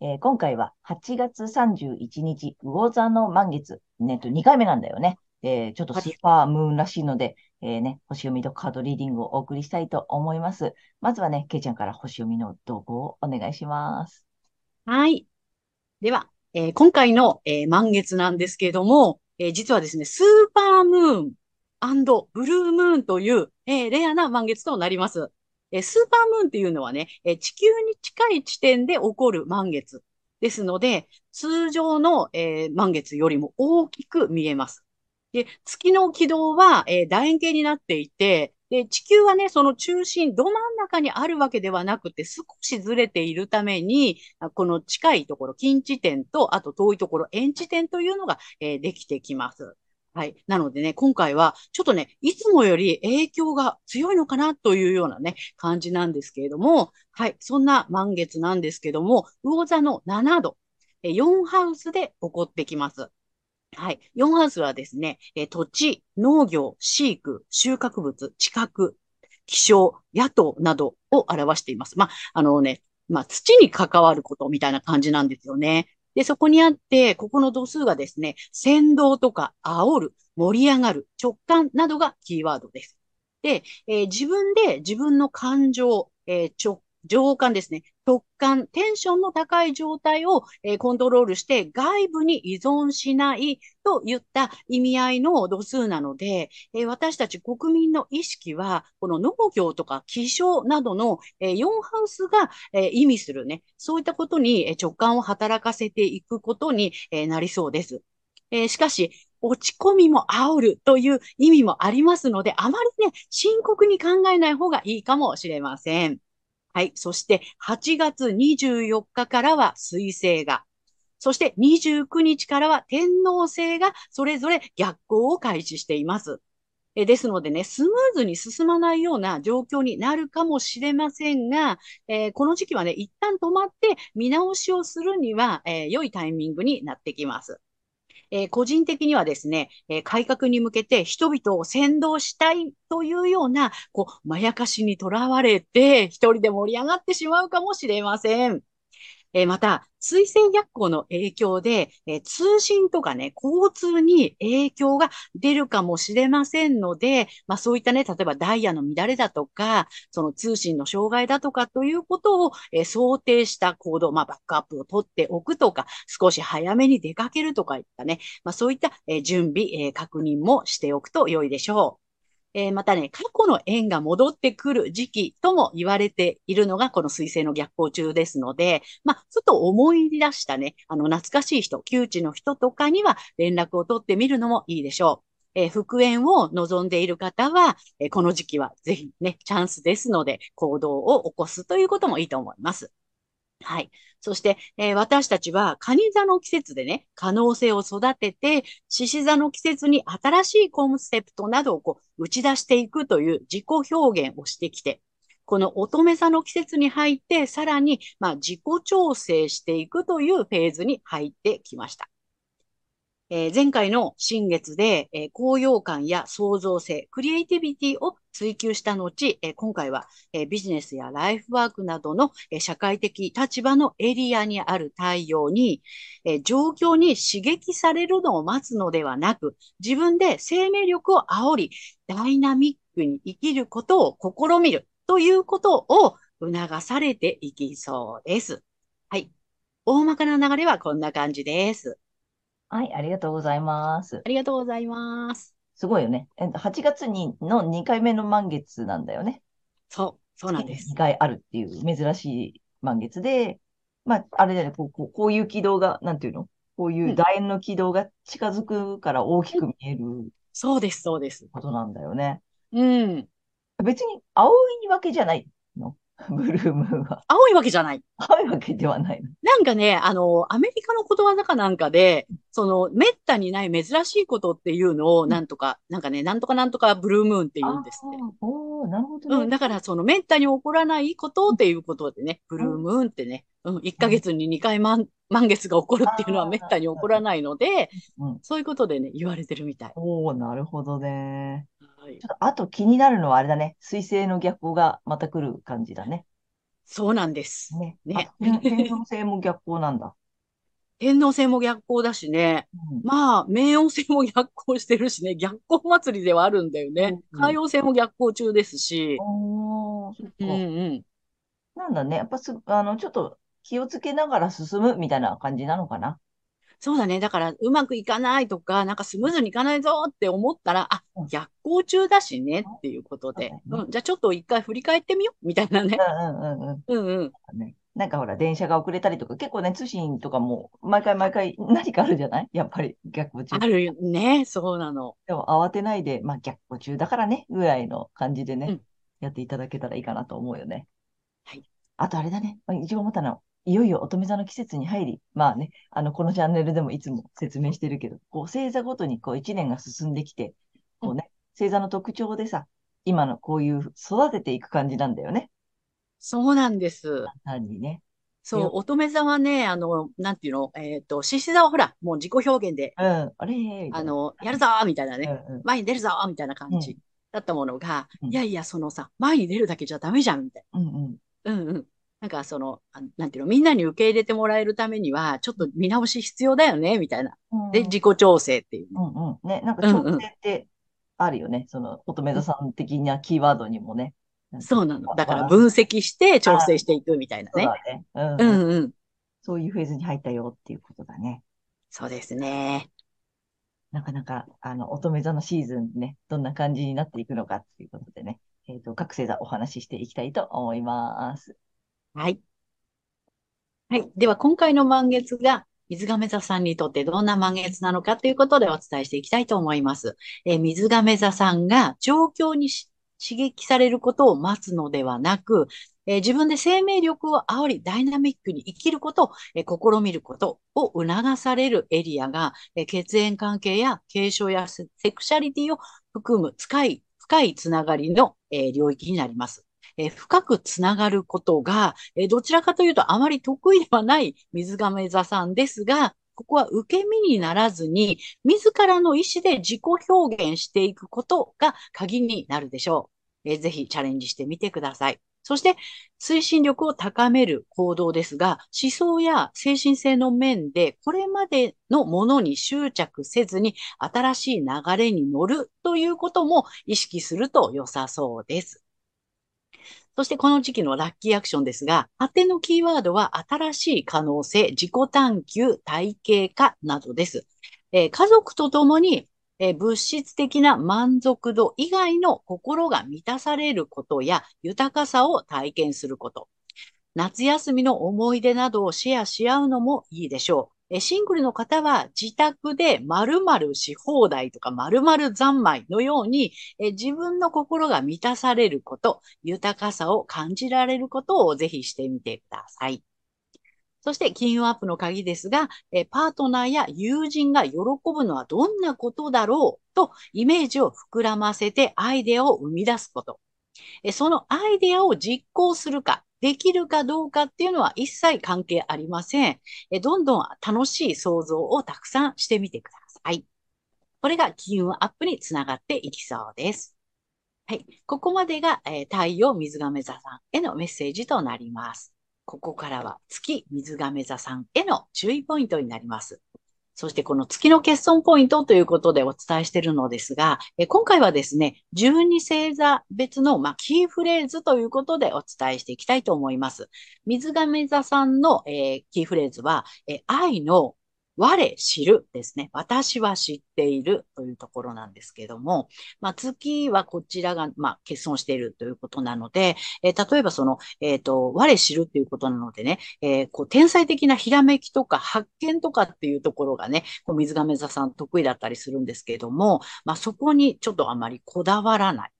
えー、今回は8月31日、魚座の満月、ね、と2回目なんだよね。えー、ちょっとスーパームーンらしいので、えー、ね、星読みとカードリーディングをお送りしたいと思います。まずはね、けいちゃんから星読みの動画をお願いします。はい。では、えー、今回の、えー、満月なんですけれども、えー、実はですね、スーパームーンブルームーンという、えー、レアな満月となります。えスーパームーンっていうのはね、え地球に近い地点で起こる満月ですので、通常の、え満月よりも大きく見えます。で、月の軌道は、え楕円形になっていて、で、地球はね、その中心、ど真ん中にあるわけではなくて、少しずれているために、この近いところ、近地点と、あと遠いところ、遠地点というのが、えー、できてきます。はい。なのでね、今回は、ちょっとね、いつもより影響が強いのかなというようなね、感じなんですけれども、はい。そんな満月なんですけども、魚座の7度、4ハウスで起こってきます。はい。4ハウスはですね、え土地、農業、飼育、収穫物、地殻、気象、野党などを表しています。まあ、あのね、まあ、土に関わることみたいな感じなんですよね。で、そこにあって、ここの度数がですね、先導とか煽る、盛り上がる、直感などがキーワードです。で、えー、自分で自分の感情、えー、直情感ですね。直感、テンションの高い状態を、えー、コントロールして外部に依存しないといった意味合いの度数なので、えー、私たち国民の意識は、この農業とか気象などの、えー、4ハウスが、え意味するね、そういったことに直感を働かせていくことに、えなりそうです。えしかし、落ち込みも煽るという意味もありますので、あまりね、深刻に考えない方がいいかもしれません。はい。そして8月24日からは水星が、そして29日からは天皇星がそれぞれ逆行を開始しています。えですのでね、スムーズに進まないような状況になるかもしれませんが、えー、この時期はね、一旦止まって見直しをするには、えー、良いタイミングになってきます。えー、個人的にはですね、えー、改革に向けて人々を先導したいというような、こう、まやかしにとらわれて、一人で盛り上がってしまうかもしれません。えー、また、水星逆行の影響で、えー、通信とかね、交通に影響が出るかもしれませんので、まあそういったね、例えばダイヤの乱れだとか、その通信の障害だとかということを、えー、想定した行動、まあバックアップを取っておくとか、少し早めに出かけるとかいったね、まあそういった、え準備、え確認もしておくと良いでしょう。えー、またね、過去の縁が戻ってくる時期とも言われているのがこの水星の逆行中ですので、まあ、ちょっと思い出したね、あの、懐かしい人、窮地の人とかには連絡を取ってみるのもいいでしょう。えー、復縁を望んでいる方は、えー、この時期はぜひね、チャンスですので、行動を起こすということもいいと思います。はい。そして、えー、私たちは、カニ座の季節でね、可能性を育てて、獅子座の季節に新しいコンセプトなどをこう打ち出していくという自己表現をしてきて、この乙女座の季節に入って、さらに、まあ、自己調整していくというフェーズに入ってきました。えー、前回の新月で、えー、高揚感や創造性、クリエイティビティを追求した後、えー、今回は、え、ビジネスやライフワークなどの、え、社会的立場のエリアにある太陽に、え、状況に刺激されるのを待つのではなく、自分で生命力を煽り、ダイナミックに生きることを試みるということを促されていきそうです。はい。大まかな流れはこんな感じです。はい、ありがとうございます。ありがとうございます。すごいよね。え8月にの2回目の満月なんだよね。そう、そうなんです。2回あるっていう珍しい満月で、まあ、あれだよね、こうこうこういう軌道が、なんていうの？こういう楕円の軌道が近づくから大きく見えるそうです、そうです。ことなんだよね。うん。別に青いわけじゃないの。ブルームーンは。青いわけじゃない。青いわけではないの。なんかね、あの、アメリカのことわざかなんかで、その、めったにない珍しいことっていうのを、なんとか、なんかね、なんとかなんとかブルームーンって言うんですって。おーなるほどね。うん、だからそのめったに起こらないことっていうことでね、ブルームーンってね、うん、1ヶ月に2回満、満月が起こるっていうのはめったに起こらないので、うん、そういうことでね、言われてるみたい。おーなるほどね。はいちょっと、あと気になるのはあれだね。水星の逆行がまた来る感じだね。そうなんです。ね。ねあ天天王星も逆行なんだ。天王星も逆行だしね、うんまあ、冥王星も逆行してるしね、逆行祭りではあるんだよね。うん海王星も逆行中ですし、おー、そっうんか。うん。なんだね。やっぱす、あの、ちょっと気をつけながら進むみたいな感じなのかな。そうだね。だから、うまくいかないとか、なんかスムーズにいかないぞって思ったら、あうん、逆行中だしねっていうことで、そうん、じゃあちょっと一回振り返ってみようみたいなね。うんうんうんうん。うん。なんかほら、電車が遅れたりとか、結構ね、通信とかも、毎回毎回何かあるじゃない？やっぱり逆行中あ。るよね。そうなの。でも慌てないで、まあ逆行中だからね、ぐらいの感じでね、うんやっていただけたらいいかなと思うよね。はい。あとあれだね、まあ一応思ったのは、いよいよ乙女座の季節に入り、まあね、あの、このチャンネルでもいつも説明してるけど、こう、星座ごとにこう、一年が進んできて、こうね、星座の特徴でさ、今のこういう育てていく感じなんだよね。そうなんです。単にね。そう、乙女座はね、あの、なんていうの、えっと、獅子座はほら、もう自己表現で、うん、あれ？あの、やるぞーみたいなね、うんうん前に出るぞーみたいな感じだったものが、うんいやいや、そのさ、前に出るだけじゃダメじゃん、みたいうんうん。な。うんうん。なんかその、あなんていうの、みんなに受け入れてもらえるためには、ちょっと見直し必要だよね、みたいな。うんで、自己調整っていうね。うんうん。ね、なんか調整ってあるよね。その、乙女座さん的なキーワードにもね。そうなの。だからわ分析して調整していくみたいなね。そうだね。うんううんんうん。そういうフェーズに入ったよっていうことだね。そうですね。なかなか、あの、乙女座のシーズンね、どんな感じになっていくのかっていうことでね、えっと、各星座お話ししていきたいと思います。はい。はい。では、今回の満月が、水亀座さんにとってどんな満月なのかということでお伝えしていきたいと思います。えー水亀座さんが状況に刺激されることを待つのではなく、えー自分で生命力を煽り、ダイナミックに生きることを、えー試みることを促されるエリアが、え血縁関係や継承やセクシャリティを含む深い、深いつながりの、え領域になります。え深くつながることが、えどちらかというとあまり得意ではない水亀座さんですが、ここは受け身にならずに、自らの意思で自己表現していくことが鍵になるでしょう。えーぜひチャレンジしてみてください。そして、推進力を高める行動ですが、思想や精神性の面で、これまでのものに執着せずに、新しい流れに乗るということも意識すると良さそうです。そしてこの時期のラッキーアクションですが、当てのキーワードは新しい可能性、自己探求、体系化などです。えー家族と共に、えー物質的な満足度以外の心が満たされることや豊かさを体験すること。夏休みの思い出などをシェアし合うのもいいでしょう。えシングルの方は自宅で〇〇し放題とか〇〇三昧のようにえ自分の心が満たされること、豊かさを感じられることをぜひしてみてください。そして金運アップの鍵ですが、えパートナーや友人が喜ぶのはどんなことだろうとイメージを膨らませてアイデアを生み出すこと。えそのアイデアを実行するか、できるかどうかっていうのは一切関係ありません。えどんどん楽しい想像をたくさんしてみてください。これが金運アップにつながっていきそうです。はい。ここまでが、えー太陽水亀座さんへのメッセージとなります。ここからは月水亀座さんへの注意ポイントになります。そしてこの月の欠損ポイントということでお伝えしているのですが、え今回はですね、12星座別の、まあ、キーフレーズということでお伝えしていきたいと思います。水亀座さんの、えーキーフレーズは、え愛の我知るですね。私は知っているというところなんですけども、まあ、月はこちらが、まあ、欠損しているということなので、えー、例えばその、えっ、ー、と、我知るということなのでね、えー、こう、天才的なひらめきとか発見とかっていうところがね、こう水亀座さん得意だったりするんですけども、まあ、そこにちょっとあまりこだわらない。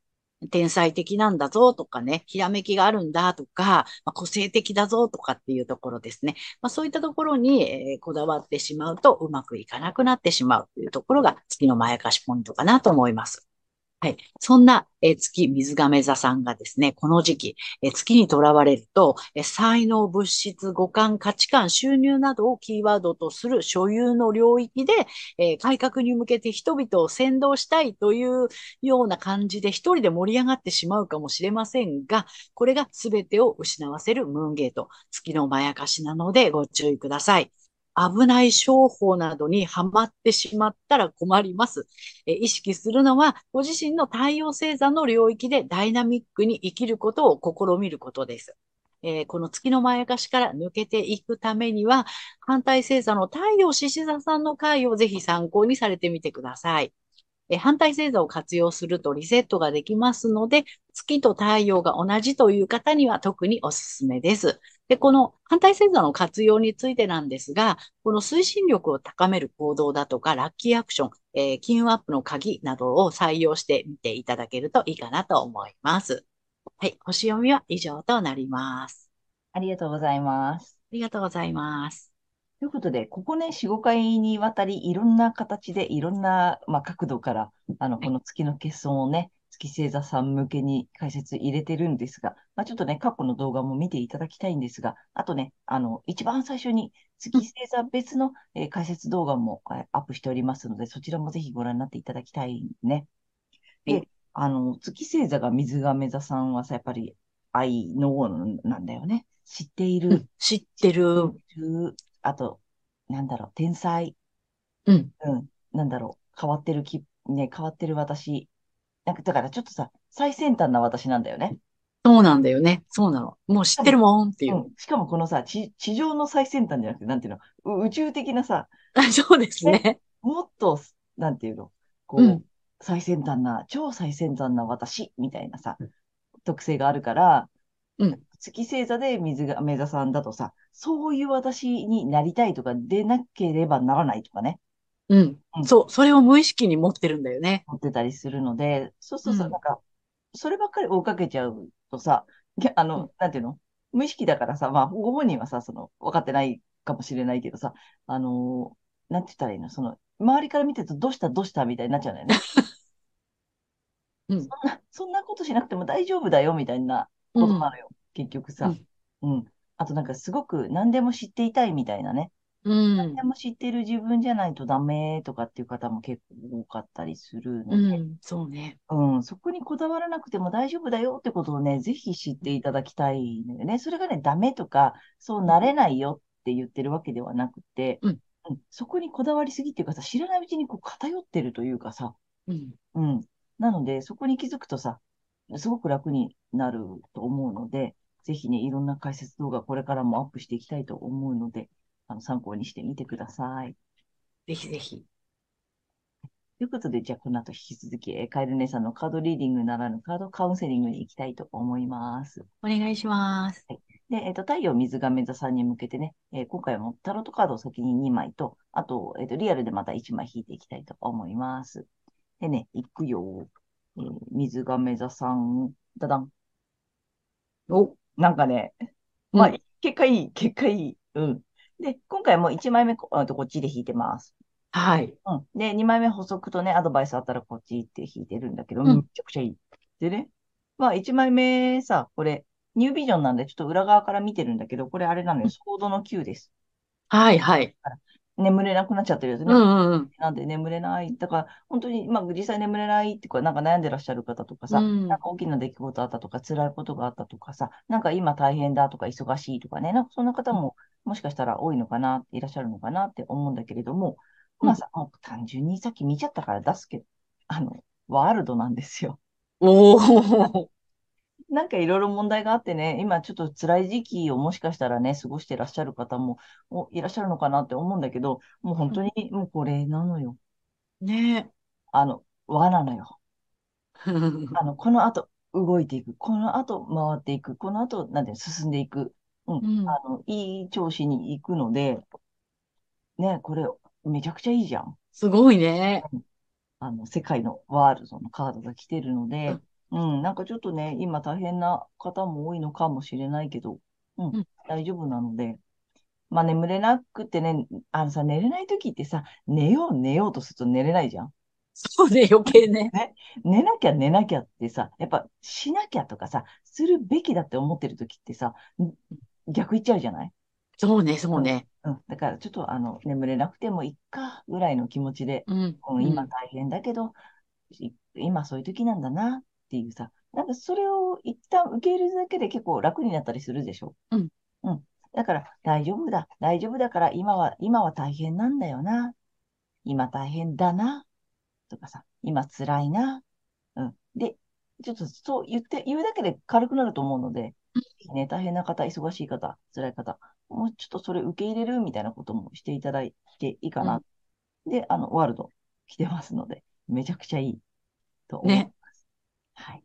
天才的なんだぞとかね、ひらめきがあるんだとか、まあ、個性的だぞとかっていうところですね。まあ、そういったところに、え、こだわってしまうとうまくいかなくなってしまうというところが月のまやかしポイントかなと思います。はい。そんな、え、月水亀座さんがですね、この時期、え、月にとらわれると、え、才能、物質、五感、価値観、収入などをキーワードとする所有の領域で、え改革に向けて人々を先導したいというような感じで一人で盛り上がってしまうかもしれませんが、これが全てを失わせるムーンゲート、月のまやかしなのでご注意ください。危ない商法などにはまってしまったら困ります。え意識するのは、ご自身の太陽星座の領域でダイナミックに生きることを試みることです。えー、この月のまやかしから抜けていくためには、反対星座の太陽獅子座さんの回をぜひ参考にされてみてください。え反対星座を活用するとリセットができますので、月と太陽が同じという方には特におすすめです。で、この反対星座の活用についてなんですが、この推進力を高める行動だとか、ラッキーアクション、えー、金運アップの鍵などを採用してみていただけるといいかなと思います。はい、星読みは以上となります。ありがとうございます。ありがとうございます。ということで、ここね、4、5回にわたり、いろんな形で、いろんな、まあ、角度から、あの、この月の欠損をね、月星座さん向けに解説入れてるんですが、まあ、ちょっとね、過去の動画も見ていただきたいんですが、あとね、あの、一番最初に月星座別の、えー、解説動画も、えー、アップしておりますので、そちらもぜひご覧になっていただきたいね。で、あの、月星座が水亀座さんはさ、やっぱり愛のなんだよね。知っている？うん、知ってる。あと、なんだろう、天才？うん。うん。なんだろう、変わってるき、ね、変わってる私。なんか、だからちょっとさ、最先端な私なんだよね。そうなんだよね。そうなの。もう知ってるもんっていう。うん、しかもこのさ、地、地上の最先端じゃなくて、なんていうの、宇宙的なさ、そうですね。もっと、なんていうの、こう、うん、最先端な、超最先端な私、みたいなさ、特性があるから、うん。月星座で水が目座さんだとさ、そういう私になりたいとか、でなければならないとかね。うん。うん、そう、それを無意識に持ってるんだよね。持ってたりするので、そうそうそう、うん、なんか、そればっかり追いかけちゃうとさ、あの、うん、なんていうの？無意識だからさ、まあ、ご本人はさ、その、分かってないかもしれないけどさ、あのー、なんて言ったらいいの？その、周りから見てると、どうしたどうしたみたいになっちゃうんだよね。うん、そんな、そんなことしなくても大丈夫だよ、みたいなことなのよ。結局さ。うん。あとなんかすごく何でも知っていたいみたいなね。うん。何でも知ってる自分じゃないとダメとかっていう方も結構多かったりするので。うん、そうね。うん、そこにこだわらなくても大丈夫だよってことをね、ぜひ知っていただきたいのよね。それがね、ダメとか、そうなれないよって言ってるわけではなくて、うん、うん、そこにこだわりすぎっていうかさ、知らないうちにこう偏ってるというかさ、うん。うん。なので、そこに気づくとさ、すごく楽になると思うので、ぜひね、いろんな解説動画これからもアップしていきたいと思うので、あの参考にしてみてください。ぜひぜひ。ということで、じゃあこの後引き続き、えカエル姉さんのカードリーディングならぬカードカウンセリングに行きたいと思います。お願いします。はい、で、えっ、ー、と、太陽水亀座さんに向けてね、えー、今回もタロットカードを先に2枚と、あと、えっ、ー、と、リアルでまた1枚引いていきたいと思います。でね、行くよ。えー、水亀座さん、だだん。お、なんかね、まあ、うん、結果いい、結果いい。うん。で、今回も1枚目こ、とこっちで弾いてます。はい。うん。で、2枚目補足とね、アドバイスあったらこっちって弾いてるんだけど、うん、めちゃくちゃいい。でね、まあ1枚目さ、これ、ニュービジョンなんでちょっと裏側から見てるんだけど、これあれなのよ、ソードの9です。はいはい。眠れなくなっちゃってるやつね。うんうんなんで眠れない。だから、本当に、まあ、実際眠れないっていうか、なんか悩んでらっしゃる方とかさ、うん、なんか大きな出来事あったとか、辛いことがあったとかさ、なんか今大変だとか、忙しいとかね、なんかそんな方も、もしかしたら多いのかな、いらっしゃるのかなって思うんだけれども、まあさ、もう単純にさっき見ちゃったから出すけど、あの、ワールドなんですよ。おー。なんかいろいろ問題があってね、今ちょっと辛い時期をもしかしたらね、過ごしてらっしゃる方もおいらっしゃるのかなって思うんだけど、もう本当にもうこれなのよ。ねあの、輪なのよ。え。あの、この後動いていく。この後回っていく。この後、なんていうの進んでいく。うん。うん。あの、いい調子に行くので、ね、これめちゃくちゃいいじゃん。すごいね。あの、世界のワールドのカードが来てるのでうん、うん、なんかちょっとね、今大変な方も多いのかもしれないけど、うん、うん大丈夫なので、まあ眠れなくてね、あのさ、寝れない時ってさ、寝よう寝ようとすると寝れないじゃん。そうね、余計ね。寝なきゃ寝なきゃってさ、やっぱしなきゃとかさ、するべきだって思ってる時ってさ、ん逆言っちゃうじゃない？そうね、そうね。うん。だからちょっとあの、眠れなくてもいっか、ぐらいの気持ちで、うん。うん、今大変だけど、い今そういう時なんだなっていうさ、なんかそれを一旦受け入れるだけで結構楽になったりするでしょ？うん。うん。だから大丈夫だ、大丈夫だから今は、今は大変なんだよな。今大変だな。とかさ、今辛いな。うん。で、ちょっとそう言って、言うだけで軽くなると思うので、ね、大変な方、忙しい方、辛い方、もうちょっとそれ受け入れるみたいなこともしていただいていいかな。で、あの、ワールド来てますので、めちゃくちゃいいと思います。ねはい。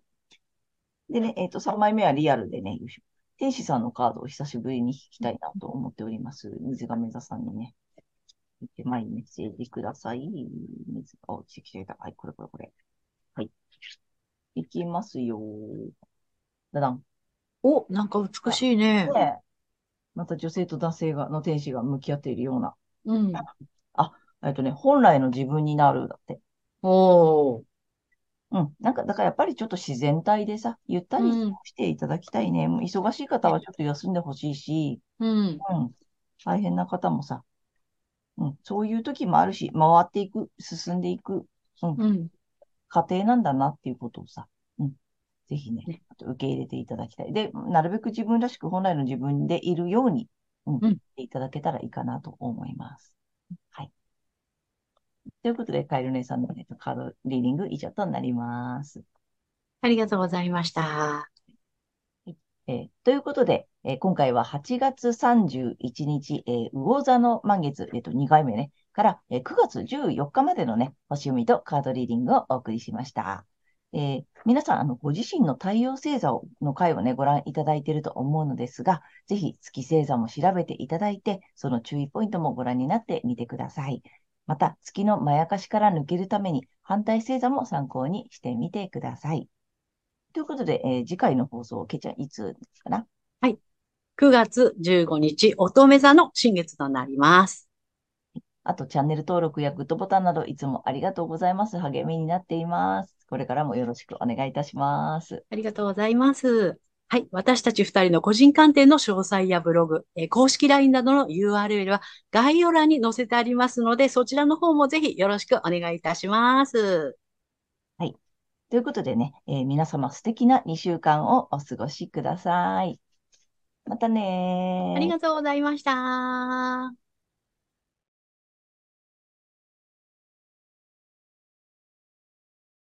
でね、えっ、と、3枚目はリアルでね、よいしょ天使さんのカードを久しぶりに引きたいなと思っております。水亀座さんにね。一枚メッセージください。水が落ちてきてた。はい、これこれこれ。はい。いきますよ。だだん。お、なんか美しいね。ねまた女性と男性が、の天使が向き合っているような。うん。えっとね、本来の自分になるだって。おー。うん。なんか、だからやっぱりちょっと自然体でさ、ゆったりうんしていただきたいね。もう忙しい方はちょっと休んでほしいし、うん。うん。大変な方もさ、うん。そういう時もあるし、回っていく、進んでいく、うん。過程なんだなっていうことをさ、うん。ぜひねね、あと受け入れていただきたい。で、なるべく自分らしく本来の自分でいるように、うん。うんいただけたらいいかなと思います。はい。ということで、カエル姉さんの、えっと、カードリーディング以上となります。ありがとうございました。えーということで、えー今回は8月31日、えー魚座の満月、えっと、2回目ね、から、えー9月14日までのね、星読みとカードリーディングをお送りしました。えー皆さん、あの、ご自身の太陽星座をの回をね、ご覧いただいていると思うのですが、ぜひ月星座も調べていただいて、その注意ポイントもご覧になってみてください。また、月のまやかしから抜けるために、反対星座も参考にしてみてください。ということで、えー次回の放送、けいちゃん、いつかな？9月15日、乙女座の新月となります。あと、チャンネル登録やグッドボタンなど、いつもありがとうございます。励みになっています。これからもよろしくお願いいたします。ありがとうございます。はい。私たち二人の個人鑑定の詳細やブログ、えー公式 LINE などの URL は概要欄に載せてありますので、そちらの方もぜひよろしくお願いいたします。ということでね、えー皆様素敵な2週間をお過ごしください。またねー。ありがとうございました。